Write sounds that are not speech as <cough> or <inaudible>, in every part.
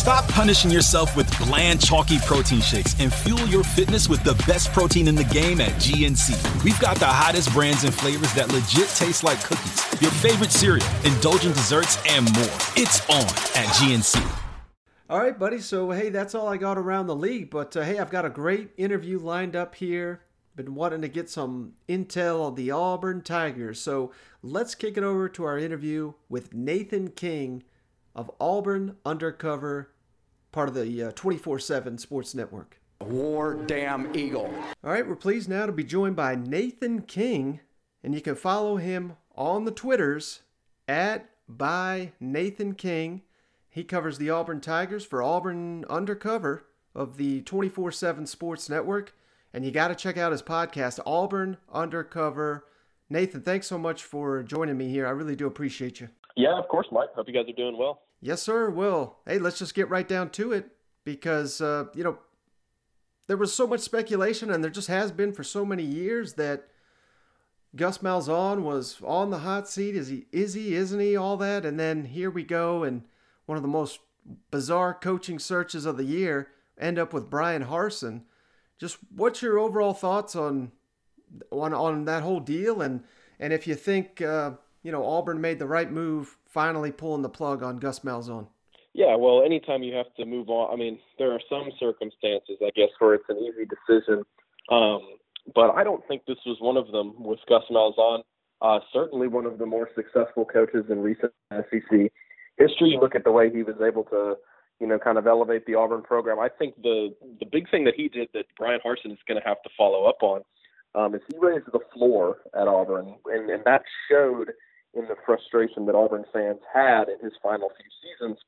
Stop punishing yourself with bland, chalky protein shakes and fuel your fitness with the best protein in the game at GNC. We've got the hottest brands and flavors that legit taste like cookies, your favorite cereal, indulgent desserts, and more. It's on at GNC. All right, buddy. So, hey, that's all I got around the league. But, uh, hey, I've got a great interview lined up here. Been wanting to get some intel on the Auburn Tigers. So, let's kick it over to our interview with Nathan King of Auburn Undercover, part of the 24 uh, 7 Sports Network. War Damn Eagle. All right, we're pleased now to be joined by Nathan King, and you can follow him on the Twitters at by Nathan King. He covers the Auburn Tigers for Auburn Undercover of the 24 7 Sports Network. And you got to check out his podcast, Auburn Undercover. Nathan, thanks so much for joining me here. I really do appreciate you. Yeah, of course, Mike. Hope you guys are doing well. Yes, sir. Will. hey, let's just get right down to it because, uh, you know, there was so much speculation, and there just has been for so many years that Gus Malzahn was on the hot seat. Is he? Is he? Isn't he? All that, and then here we go, and one of the most bizarre coaching searches of the year, end up with Bryan Harsin. Just what's your overall thoughts on on on that whole deal, and and if you think uh, you know Auburn made the right move, finally pulling the plug on Gus Malzahn? Yeah, well, anytime you have to move on, I mean, there are some circumstances, I guess, where it's an easy decision. Um, but I don't think this was one of them with Gus Malzahn. Uh, certainly one of the more successful coaches in recent SEC history. You look at the way he was able to, you know, kind of elevate the Auburn program. I think the the big thing that he did that Bryan Harsin is going to have to follow up on um, is he raised the floor at Auburn, and, and that showed in the frustration that Auburn fans had in his final few seasons.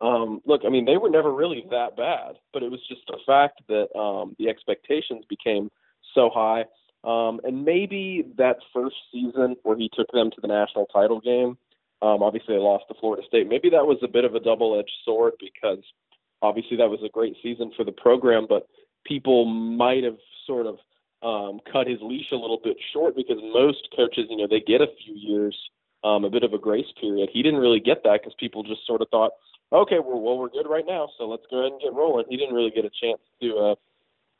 Um, look, I mean, they were never really that bad, but it was just the fact that um, the expectations became so high. Um, and maybe that first season where he took them to the national title game um, obviously, they lost to Florida State. Maybe that was a bit of a double-edged sword because obviously that was a great season for the program, but people might have sort of um, cut his leash a little bit short because most coaches, you know, they get a few years, um, a bit of a grace period. He didn't really get that because people just sort of thought, okay, well, well, we're good right now, so let's go ahead and get rolling. He didn't really get a chance to uh,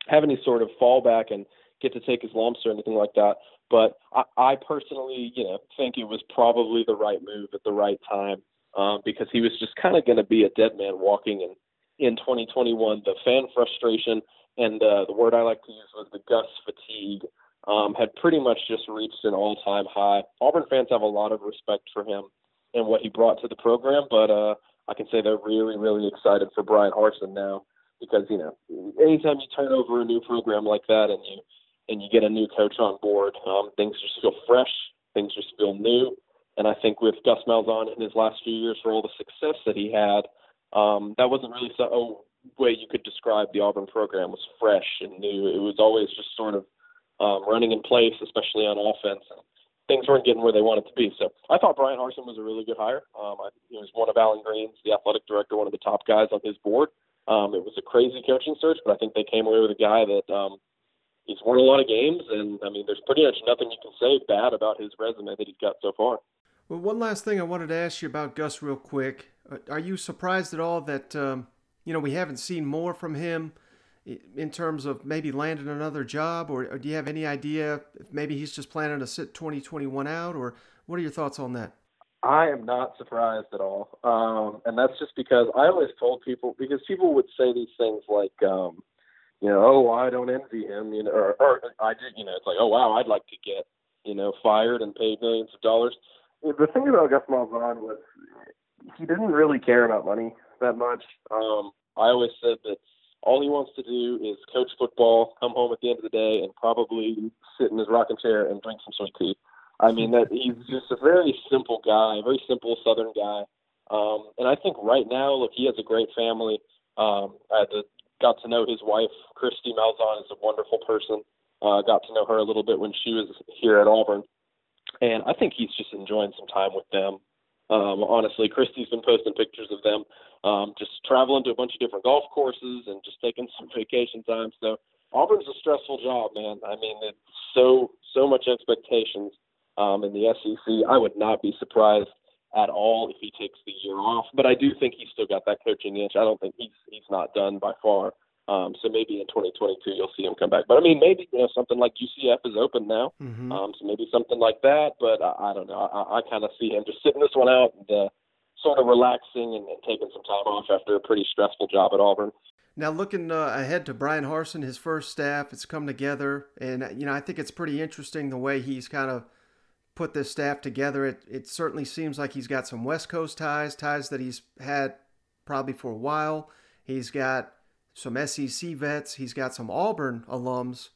have any sort of fallback and get to take his lumps or anything like that. But I, I personally, you know, think it was probably the right move at the right time um, because he was just kind of going to be a dead man walking in in 2021. The fan frustration and uh, the word I like to use was the Gus fatigue um, had pretty much just reached an all-time high. Auburn fans have a lot of respect for him and what he brought to the program, but uh, I can say they're really, really excited for Bryan Harsin now because you know anytime you turn over a new program like that and you and you get a new coach on board, um, things just feel fresh, things just feel new. And I think with Gus Malzahn in his last few years, for all the success that he had, um, that wasn't really so, a way you could describe the Auburn program was fresh and new. It was always just sort of um, running in place, especially on offense. Things weren't getting where they wanted to be. So I thought Bryan Harsin was a really good hire. Um, I, he was one of Allen Greene's, the athletic director, one of the top guys on his board. Um, it was a crazy coaching search, but I think they came away with a guy that um, he's won a lot of games, and I mean, there's pretty much nothing you can say bad about his resume that he's got so far. Well, one last thing I wanted to ask you about Gus, real quick. Uh, are you surprised at all that um, you know we haven't seen more from him in terms of maybe landing another job, or, or do you have any idea if maybe he's just planning to sit 2021 out, or what are your thoughts on that? I am not surprised at all, um, and that's just because I always told people because people would say these things like. Um, you know, oh, I don't envy him, you know, or, or I did, you know, it's like, oh wow, I'd like to get, you know, fired and paid millions of dollars. The thing about Gus Malzahn was he didn't really care about money that much. Um, I always said that all he wants to do is coach football, come home at the end of the day, and probably sit in his rocking chair and drink some sweet tea. I mean that he's just a very simple guy, a very simple Southern guy. Um, and I think right now, look, he has a great family. Um, I the got to know his wife, Kristi Malzahn, is a wonderful person. Uh, got to know her a little bit when she was here at Auburn, and I think he's just enjoying some time with them. Um, honestly, Kristi's been posting pictures of them um, just traveling to a bunch of different golf courses and just taking <laughs> some vacation time. So Auburn's a stressful job, man. I mean, it's so so much expectations um, in the SEC. I would not be surprised at all if he takes the year off. But I do think he's still got that coaching itch. I don't think he's he's not done by far. Um, so maybe in 2022 you'll see him come back. But I mean, maybe you know something like UCF is open now, mm-hmm. um, so maybe something like that. But I, I don't know. I, I kind of see him just sitting this one out and uh, sort of relaxing and, and taking some time off after a pretty stressful job at Auburn. Now, looking uh, ahead to Bryan Harsin, his first staff, it's come together, and you know I think it's pretty interesting the way he's kind of put this staff together. It it certainly seems like he's got some West Coast ties, ties that he's had probably for a while. He's got some SEC vets. He's got some Auburn alums,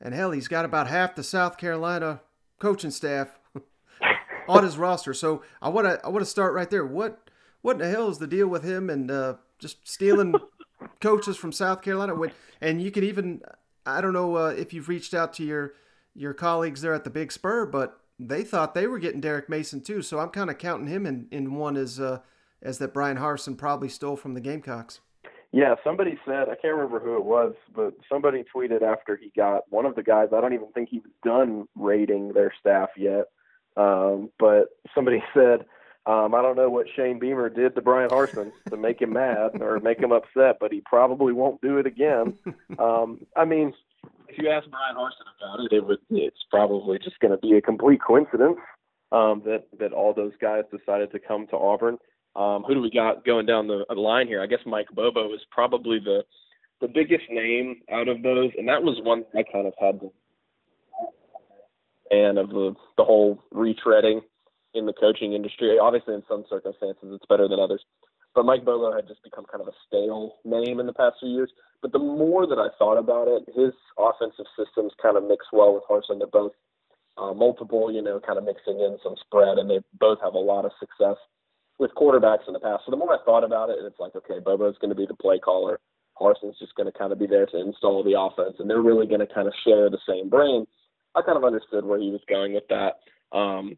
and hell, he's got about half the South Carolina coaching staff <laughs> on his roster. So I want to I want to start right there. What what in the hell is the deal with him and uh, just stealing <laughs> coaches from South Carolina? And you can even I don't know uh, if you've reached out to your your colleagues there at the Big Spur, but they thought they were getting Derek Mason too. So I'm kind of counting him in, in one as uh, as that Bryan Harsin probably stole from the Gamecocks. Yeah, somebody said I can't remember who it was, but somebody tweeted after he got one of the guys. I don't even think he was done rating their staff yet, um, but somebody <laughs> said, um, I don't know what Shane Beamer did to Bryan Harsin to make him mad or make him upset, but he probably won't do it again. <laughs> Um, I mean, if you ask Bryan Harsin about it, it would it's probably just going to be a complete coincidence um, that that all those guys decided to come to Auburn. Um, who do we got going down the, the line here? I guess Mike Bobo is probably the the biggest name out of those, and that was one I kind of had to and of the the whole retreading in the coaching industry. Obviously, in some circumstances, it's better than others. But Mike Bobo had just become kind of a stale name in the past few years. But the more that I thought about it, his offensive systems kind of mix well with Harsin. They're both uh, multiple, you know, kind of mixing in some spread, and they both have a lot of success with quarterbacks in the past. So the more I thought about it, it's like, okay, Bobo's going to be the play caller. Harsin's just going to kind of be there to install the offense, and they're really going to kind of share the same brain. I kind of understood where he was going with that. Um,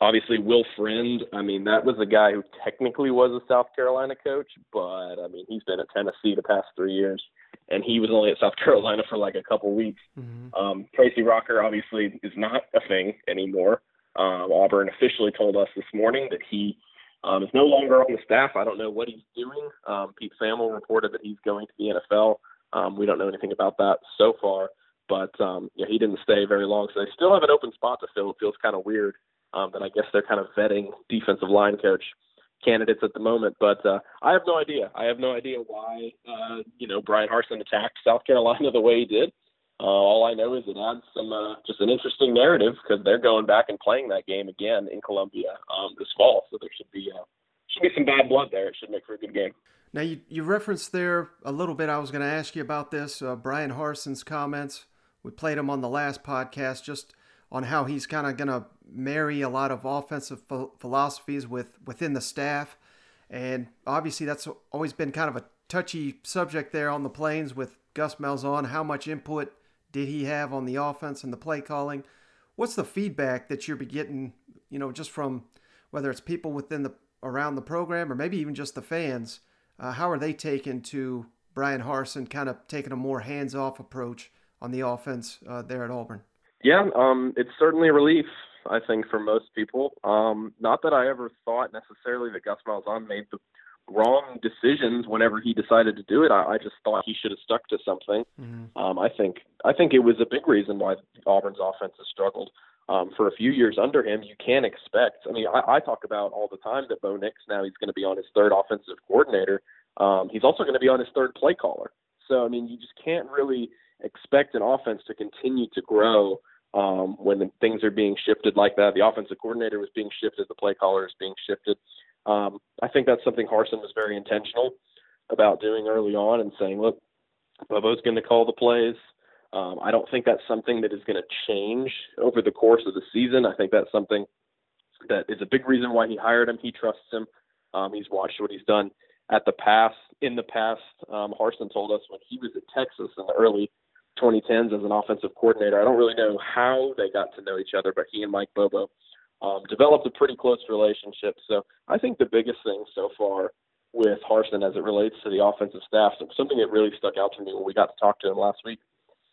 obviously, Will Friend, I mean, that was a guy who technically was a South Carolina coach, but I mean, he's been at Tennessee the past three years, and he was only at South <laughs> Carolina for like a couple weeks. Mm-hmm. Um, Tracy Rocker obviously is not a thing anymore. Um, Auburn officially told us this morning that he um, is no longer on the staff. I don't know what he's doing. Um, Pete Thamel reported that he's going to the NFL. Um, we don't know anything about that so far, but um, yeah, he didn't stay very long. So they still have an open spot to fill. It feels kind of weird um, that I guess they're kind of vetting defensive line coach candidates at the moment. But uh, I have no idea. I have no idea why uh, you know Bryan Harsin attacked South Carolina <laughs> the way he did. Uh, all I know is it adds some uh, just an interesting narrative because they're going back and playing that game again in Columbia um, this fall. So there should be uh, should be some bad blood there. It should make for a good game. Now you you referenced there a little bit. I was going to ask you about this. Uh, Bryan Harsin's comments. We played him on the last podcast just on how he's kind of going to marry a lot of offensive ph- philosophies with within the staff, and obviously that's always been kind of a touchy subject there on the plains with Gus Malzahn. How much input did he have on the offense and the play calling? What's the feedback that you're getting, you know, just from whether it's people within the around the program or maybe even just the fans? Uh, how are they taken to Bryan Harsin kind of taking a more hands-off approach on the offense uh, there at Auburn? Yeah, um, it's certainly a relief, I think, for most people. Um, not that I ever thought necessarily that Gus Malzahn made the wrong decisions whenever he decided to do it. I, I just thought he should have stuck to something. Mm-hmm. Um, I think I think it was a big reason why Auburn's offense has struggled. Um, for a few years under him, you can't expect. I mean, I, I talk about all the time that Bo Nix now he's going to be on his third offensive coordinator. Um, he's also going to be on his third play caller. So I mean, you just can't really expect an offense to continue to grow um, when things are being shifted like that. The offensive coordinator was being shifted, the play caller is being shifted. Um, I think that's something Harsin was very intentional about doing early on and saying, look, Bobo's going to call the plays. Um, I don't think that's something that is going to change over the course of the season. I think that's something that is a big reason why he hired him. He trusts him. Um, he's watched what he's done at the past. In the past, um, Harsin told us when he was at Texas in the early 2010s as an offensive coordinator. I don't really know how they got to know each other, but he and Mike Bobo um, developed a pretty close relationship. So I think the biggest thing so far with Harsin as it relates to the offensive staff, something that really stuck out to me when we got to talk to him last week,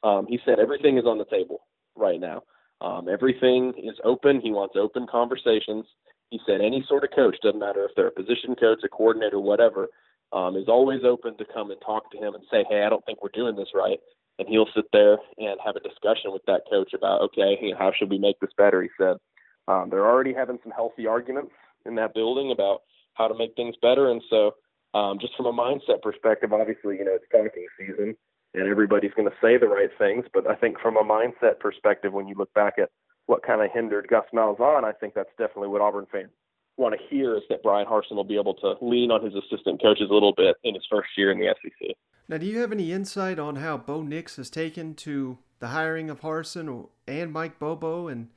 um, he said everything is on the table right now. Um, everything is open. He wants open conversations. he said any sort of coach doesn't matter if they're a position coach, a coordinator, whatever, um, is always open to come and talk to him and say, hey, I don't think we're doing this right. And he'll sit there and have a discussion with that coach about, okay, how should we make this better? He said um, they're already having some healthy arguments in that building about how to make things better. And so, um, just from a mindset perspective, obviously, you know, it's talking season and everybody's going to say the right things. But I think from a mindset perspective, when you look back at what kind of hindered Gus Malzahn, I think that's definitely what Auburn fans want to hear is that Bryan Harsin will be able to lean on his assistant coaches a little bit in his first year in the SEC. Now, do you have any insight on how Bo Nix has taken to the hiring of Harsin and Mike Bobo, and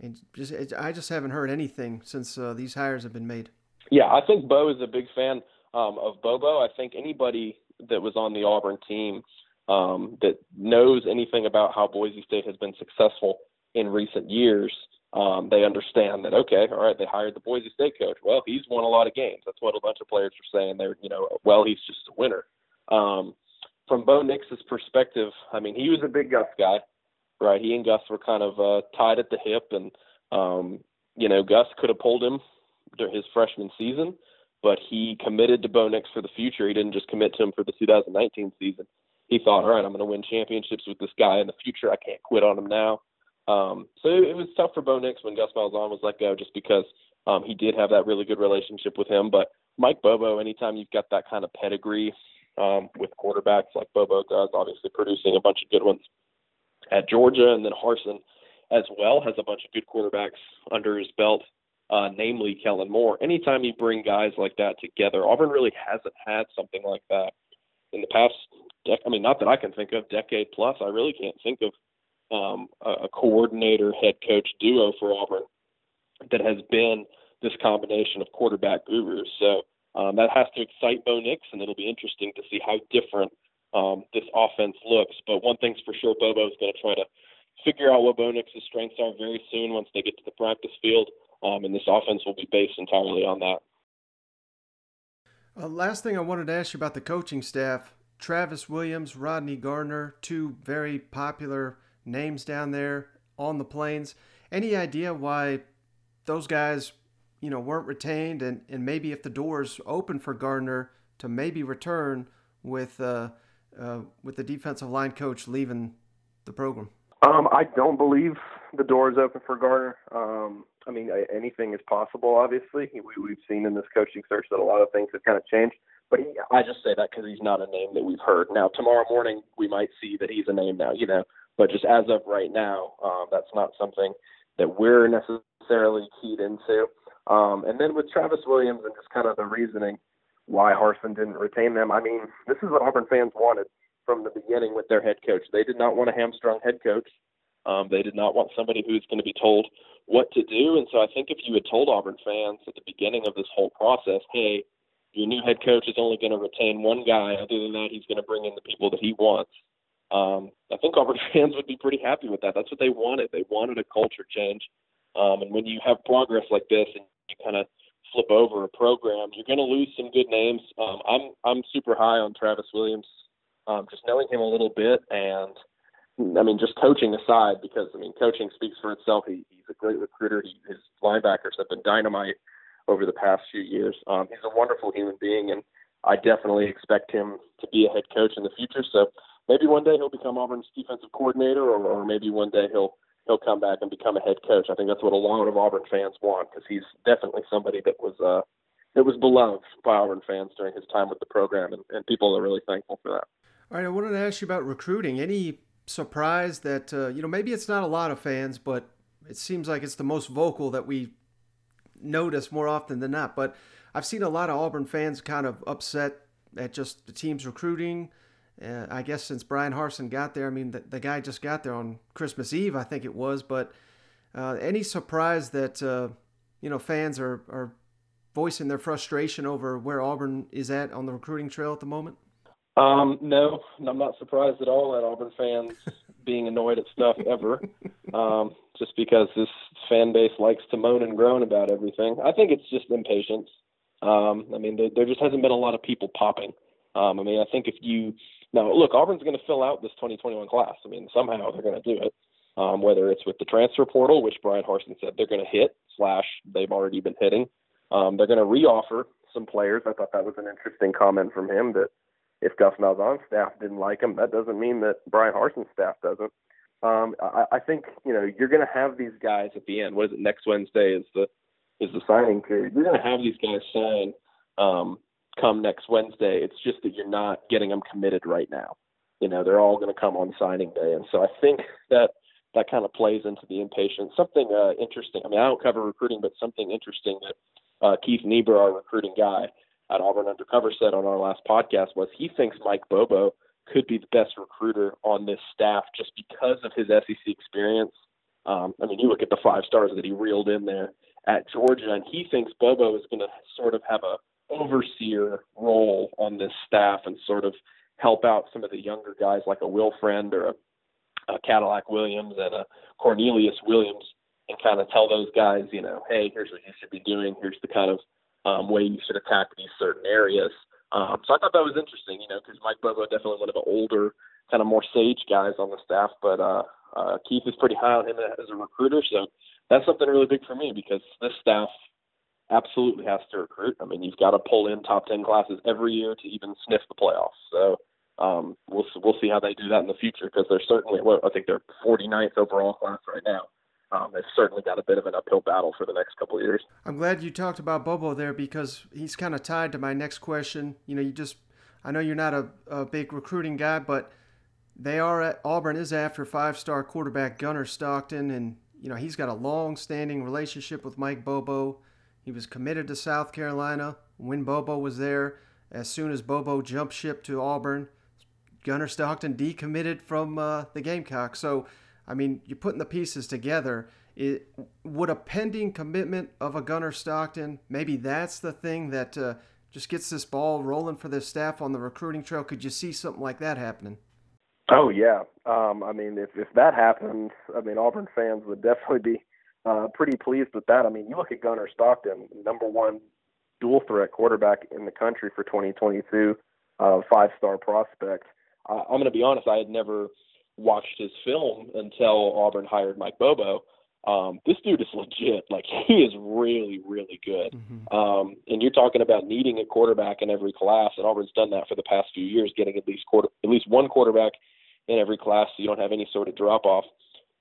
and just I just haven't heard anything since uh, these hires have been made. Yeah, I think Bo is a big fan um, of Bobo. I think anybody that was on the Auburn team um, that knows anything about how Boise State has been successful in recent years, um, they understand that okay, all right, they hired the Boise State coach. Well, he's won a lot of games. That's what a bunch of players are saying. They're you know, well, he's just a winner. Um, from Bo Nix's perspective, I mean, he was a big Gus guy, right? He and Gus were kind of uh, tied at the hip, and um, you know, Gus could have pulled him during his freshman season, but he committed to Bo Nix for the future. He didn't just commit to him for the 2019 season. He thought, all right, I'm going to win championships with this guy in the future. I can't quit on him now. Um, so it, it was tough for Bo Nix when Gus Malzahn was let go, just because um, he did have that really good relationship with him. But Mike Bobo, anytime you've got that kind of pedigree um, with quarterbacks like Bobo does, obviously producing a bunch of good ones at Georgia, and then Harsin as well has a bunch of good quarterbacks under his belt, uh, namely Kellen Moore. Anytime you bring guys like that together, Auburn really hasn't had something like that in the past. Dec- I mean, not that I can think of, decade plus. I really can't think of um, a, a coordinator head coach duo for Auburn that has been this combination of quarterback gurus. So um, that has to excite Bo Nix, and it'll be interesting to see how different um, this offense looks. But one thing's for sure, Bobo is going to try to figure out what Bo Nix's strengths are very soon once they get to the practice field, um, and this offense will be based entirely on that. Uh, last thing I wanted to ask you about the coaching staff Travis Williams, Rodney Garner, two very popular names down there on the plains. Any idea why those guys, you know, weren't retained, and, and maybe if the doors open for Gardner to maybe return with uh, uh, with the defensive line coach leaving the program? Um, I don't believe the door is open for Garner. Um, I mean, anything is possible. Obviously, we, we've seen in this coaching search that a lot of things have kind of changed. But he, I just say that because he's not a name that we've heard. Now, tomorrow morning we might see that he's a name now. You know, but just as of right now, um, that's not something that we're necessarily keyed into. Um, and then with Travis Williams and just kind of the reasoning why Harsin didn't retain them, I mean, this is what Auburn fans wanted from the beginning with their head coach. They did not want a hamstrung head coach. Um, they did not want somebody who's going to be told what to do. And so I think if you had told Auburn fans at the beginning of this whole process, hey, your new head coach is only going to retain one guy. Other than that, he's going to bring in the people that he wants um, I think Auburn <laughs> fans would be pretty happy with that. That's what they wanted. They wanted a culture change. Um, and when you have progress like this and you kind of flip over a program, you're going to lose some good names. Um, I'm I'm super high on Travis Williams. Um, just knowing him a little bit, and I mean, just coaching aside, because I mean, coaching speaks for itself. He, he's a great recruiter. He, his linebackers have been dynamite over the past few years. Um, he's a wonderful human being, and I definitely expect him to be a head coach in the future. So maybe one day he'll become Auburn's defensive coordinator, or, or maybe one day he'll he'll come back and become a head coach. I think that's what a lot of Auburn fans want because he's definitely somebody that was uh, that was beloved by Auburn fans during his time with the program, and, and people are really thankful for that. All right, I wanted to ask you about recruiting. Any surprise that uh, you know maybe it's not a lot of fans, but it seems like it's the most vocal that we notice more often than not. But I've seen a lot of Auburn fans kind of upset at just the team's recruiting. I guess since Bryan Harsin got there, I mean, the, the, guy just got there on Christmas Eve, I think it was. But uh, any surprise that uh, you know fans are are voicing their frustration over where Auburn is at on the recruiting trail at the moment? Um, no, I'm not surprised at all at Auburn fans <laughs> being annoyed at stuff ever. um, just because this fan base likes to moan and groan about everything. I think it's just impatience. Um, I mean, there, there just hasn't been a lot of people popping. Um, I mean, I think if you now look, Auburn's going to fill out this 2021 class. I mean, somehow they're going to do it. um, whether it's with the transfer portal, which Bryan Harsin said they're going to hit, slash, they've already been hitting. Um, they're going to reoffer some players. I thought that was an interesting comment from him that if Gus Malzahn's staff didn't like him, that doesn't mean that Bryan Harsin's staff doesn't. Um, I, I think you know you're going to have these guys at the end. What is it? Next Wednesday is the is the signing period. You're going to have these guys sign um, come next Wednesday. It's just that you're not getting them committed right now. You know, they're all going to come on signing day, and so I think that that kind of plays into the impatience. Something uh, interesting. I mean, I don't cover recruiting, but something interesting that uh, Keith Niebuhr, our recruiting guy at Auburn Undercover, said on our last podcast was he thinks Mike Bobo could be the best recruiter on this staff just because of his SEC experience. Um, I mean, you look at the five stars that he reeled in there at Georgia, and he thinks Bobo is going to sort of have a overseer role on this staff and sort of help out some of the younger guys like a Will Friend or a, a Cadillac Williams and a Cornelius Williams, and kind of tell those guys, you know, hey, here's what you should be doing. Here's the kind of um, way you should attack these certain areas. Um, so I thought that was interesting, you know, because Mike Bobo definitely one of the older, kind of more sage guys on the staff, but uh, uh, Keith is pretty high on him as a recruiter. So that's something really big for me because this staff absolutely has to recruit. I mean, you've got to pull in top ten classes every year to even sniff the playoffs. So um, we'll we'll see how they do that in the future because they're certainly well, I think they're 49th overall class right now. Um, they've certainly got a bit of an uphill battle for the next couple of years. I'm glad you talked about Bobo there because he's kind of tied to my next question. You know, you just I know you're not a, a big recruiting guy, but they are at Auburn is after five-star quarterback Gunnar Stockton, and you know he's got a long-standing relationship with Mike Bobo. He was committed to South Carolina when Bobo was there. As soon as Bobo jumped ship to Auburn, Gunnar Stockton decommitted from uh, the Gamecocks. So, I mean, you're putting the pieces together. It, would a pending commitment of a Gunnar Stockton, maybe that's the thing that uh, just gets this ball rolling for this staff on the recruiting trail? Could you see something like that happening? Oh yeah, um, I mean, if if that happens, I mean, Auburn fans would definitely be uh, pretty pleased with that. I mean, you look at Gunnar Stockton, number one dual threat quarterback in the country for 2022, uh, five star prospect. Uh, I'm going to be honest, I had never watched his film until Auburn hired Mike Bobo. Um, this dude is legit. Like he is really, really good. Mm-hmm. Um, and you're talking about needing a quarterback in every class, and Auburn's done that for the past few years, getting at least quarter, at least one quarterback in every class, so you don't have any sort of drop off.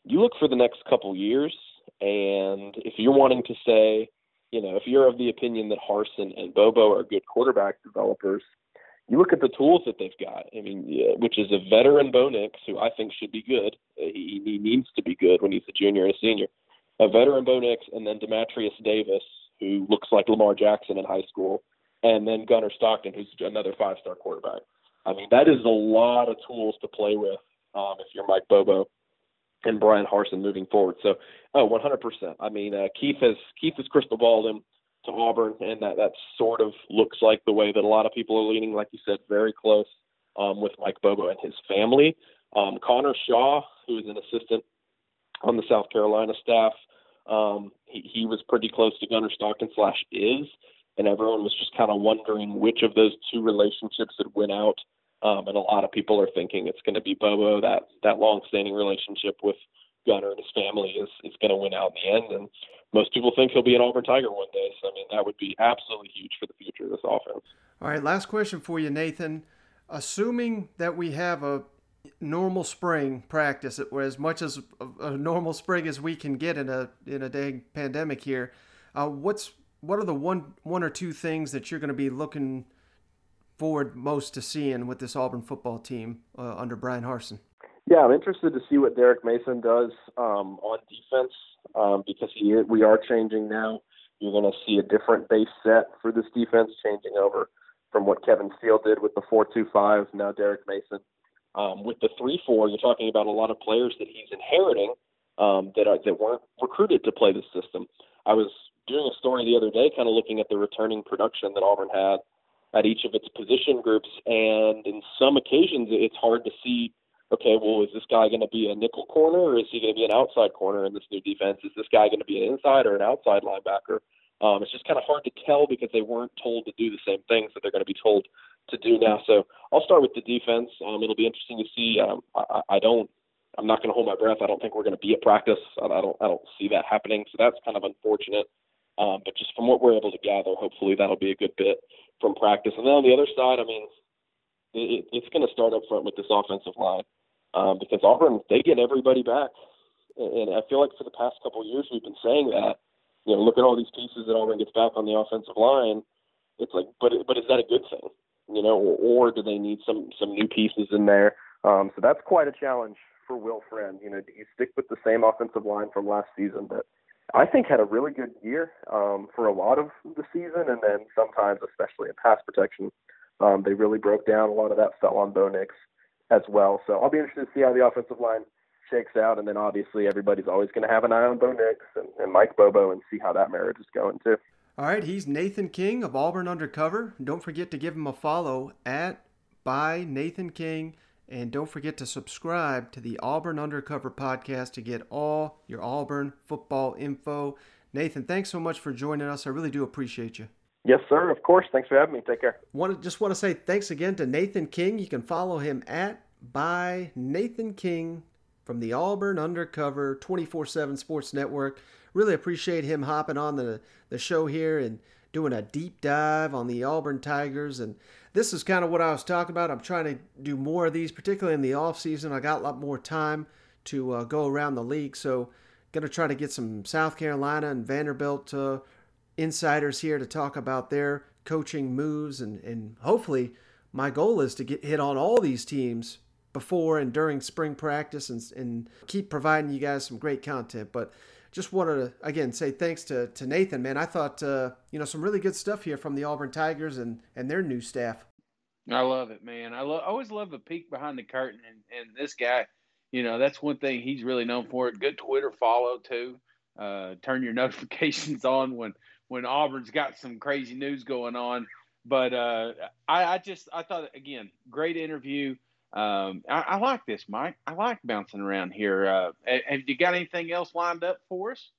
You look for the next couple years, and if you're wanting to say, you know, if you're of the opinion that Harsin and Bobo are good quarterback developers, you look at the tools that they've got. I mean, yeah, which is a veteran Bo Nix, who I think should be good. He, he needs to be good when he's a junior and a senior. A veteran Bo Nix, and then Dematrius Davis, who looks like Lamar Jackson in high school, and then Gunnar Stockton, who's another five-star quarterback. I mean, that is a lot of tools to play with um, if you're Mike Bobo and Bryan Harsin moving forward. So, oh, 100%. I mean, uh, Keith has Keith has crystal balled him to Auburn, and that that sort of looks like the way that a lot of people are leaning. Like you said, very close um, with Mike Bobo and his family. Um, Connor Shaw, who is an assistant on the South Carolina staff, um, he, he was pretty close to Gunnar Stockton slash is, and everyone was just kind of wondering which of those two relationships would win out um, and a lot of people are thinking it's going to be Bobo. That that long-standing relationship with Gunnar and his family is is going to win out in the end. And most people think he'll be an Auburn Tiger one day. So I mean, that would be absolutely huge for the future of this offense. All right, last question for you, Nathan. Assuming that we have a normal spring practice, as much as a normal spring as we can get in a in a dang pandemic here, uh, what's what are the one one or two things that you're going to be looking forward most to seeing with this Auburn football team uh, under Bryan Harsin? Yeah, I'm interested to see what Derek Mason does um, on defense um, because he we are changing now. You're going to see a different base set for this defense, changing over from what Kevin Steele did with the four-two-five. Now Derek Mason um, with the three-four. You're talking about a lot of players that he's inheriting um, that are, that weren't recruited to play this system. I was doing a story the other day, kind of looking at the returning production that Auburn had at each of its position groups. And in some occasions, it's hard to see. Okay, well, is this guy going to be a nickel corner or is he going to be an outside corner in this new defense? Is this guy going to be an inside or an outside linebacker? Um, it's just kind of hard to tell because they weren't told to do the same things that they're going to be told to do now. So I'll start with the defense. Um, it'll be interesting to see. Um, I, I don't I'm not going to hold my breath. I don't think we're going to be at practice. I, I don't I don't see that happening. So that's kind of unfortunate. Um, but just from what we're able to gather, hopefully that'll be a good bit from practice. And then on the other side, I mean, it, it's going to start up front with this offensive line um, because Auburn they get everybody back, and I feel like for the past couple of years we've been saying that. You know, look at all these pieces that Auburn gets back on the offensive line. It's like, but but is that a good thing? You know, or, or do they need some some new pieces in there? Um, so that's quite a challenge for Will Friend. You know, do you stick with the same offensive line from last season that I think had a really good year um, for a lot of the season, and then sometimes, especially in pass protection, um, they really broke down. A lot of that fell on Bo Nix as well. So I'll be interested to see how the offensive line shakes out, and then obviously everybody's always going to have an eye on Bo Nix and, and Mike Bobo and see how that marriage is going too. All right, he's Nathan King of Auburn Undercover. Don't forget to give him a follow at by Nathan King and don't forget to subscribe to the Auburn Undercover podcast to get all your Auburn football info. Nathan, thanks so much for joining us. I really do appreciate you. Yes, sir. Of course. Thanks for having me. Take care. Want to, just want to say thanks again to Nathan King. You can follow him at by Nathan King from the Auburn Undercover 24 7 Sports Network. Really appreciate him hopping on the, the show here and doing a deep dive on the Auburn Tigers. And this is kind of what I was talking about. I'm trying to do more of these, particularly in the off season. I got a lot more time to uh, go around the league, so going to try to get some South Carolina and Vanderbilt uh, insiders here to talk about their coaching moves, and and hopefully my goal is to get hit on all these teams before and during spring practice and and keep providing you guys some great content. But just wanted to again say thanks to, to Nathan, man. I thought uh, you know some really good stuff here from the Auburn Tigers and, and their new staff. I love it, man. I, lo- always love a peek behind the curtain, and, and this guy, you know, that's one thing he's really known for. Good Twitter follow too. Uh, turn your <laughs> notifications on when when Auburn's got some crazy news going on. But uh, I, I just I thought again, great interview. Um, I, I, like this, Mike. I like bouncing around here. Uh, have you got anything else lined up for us?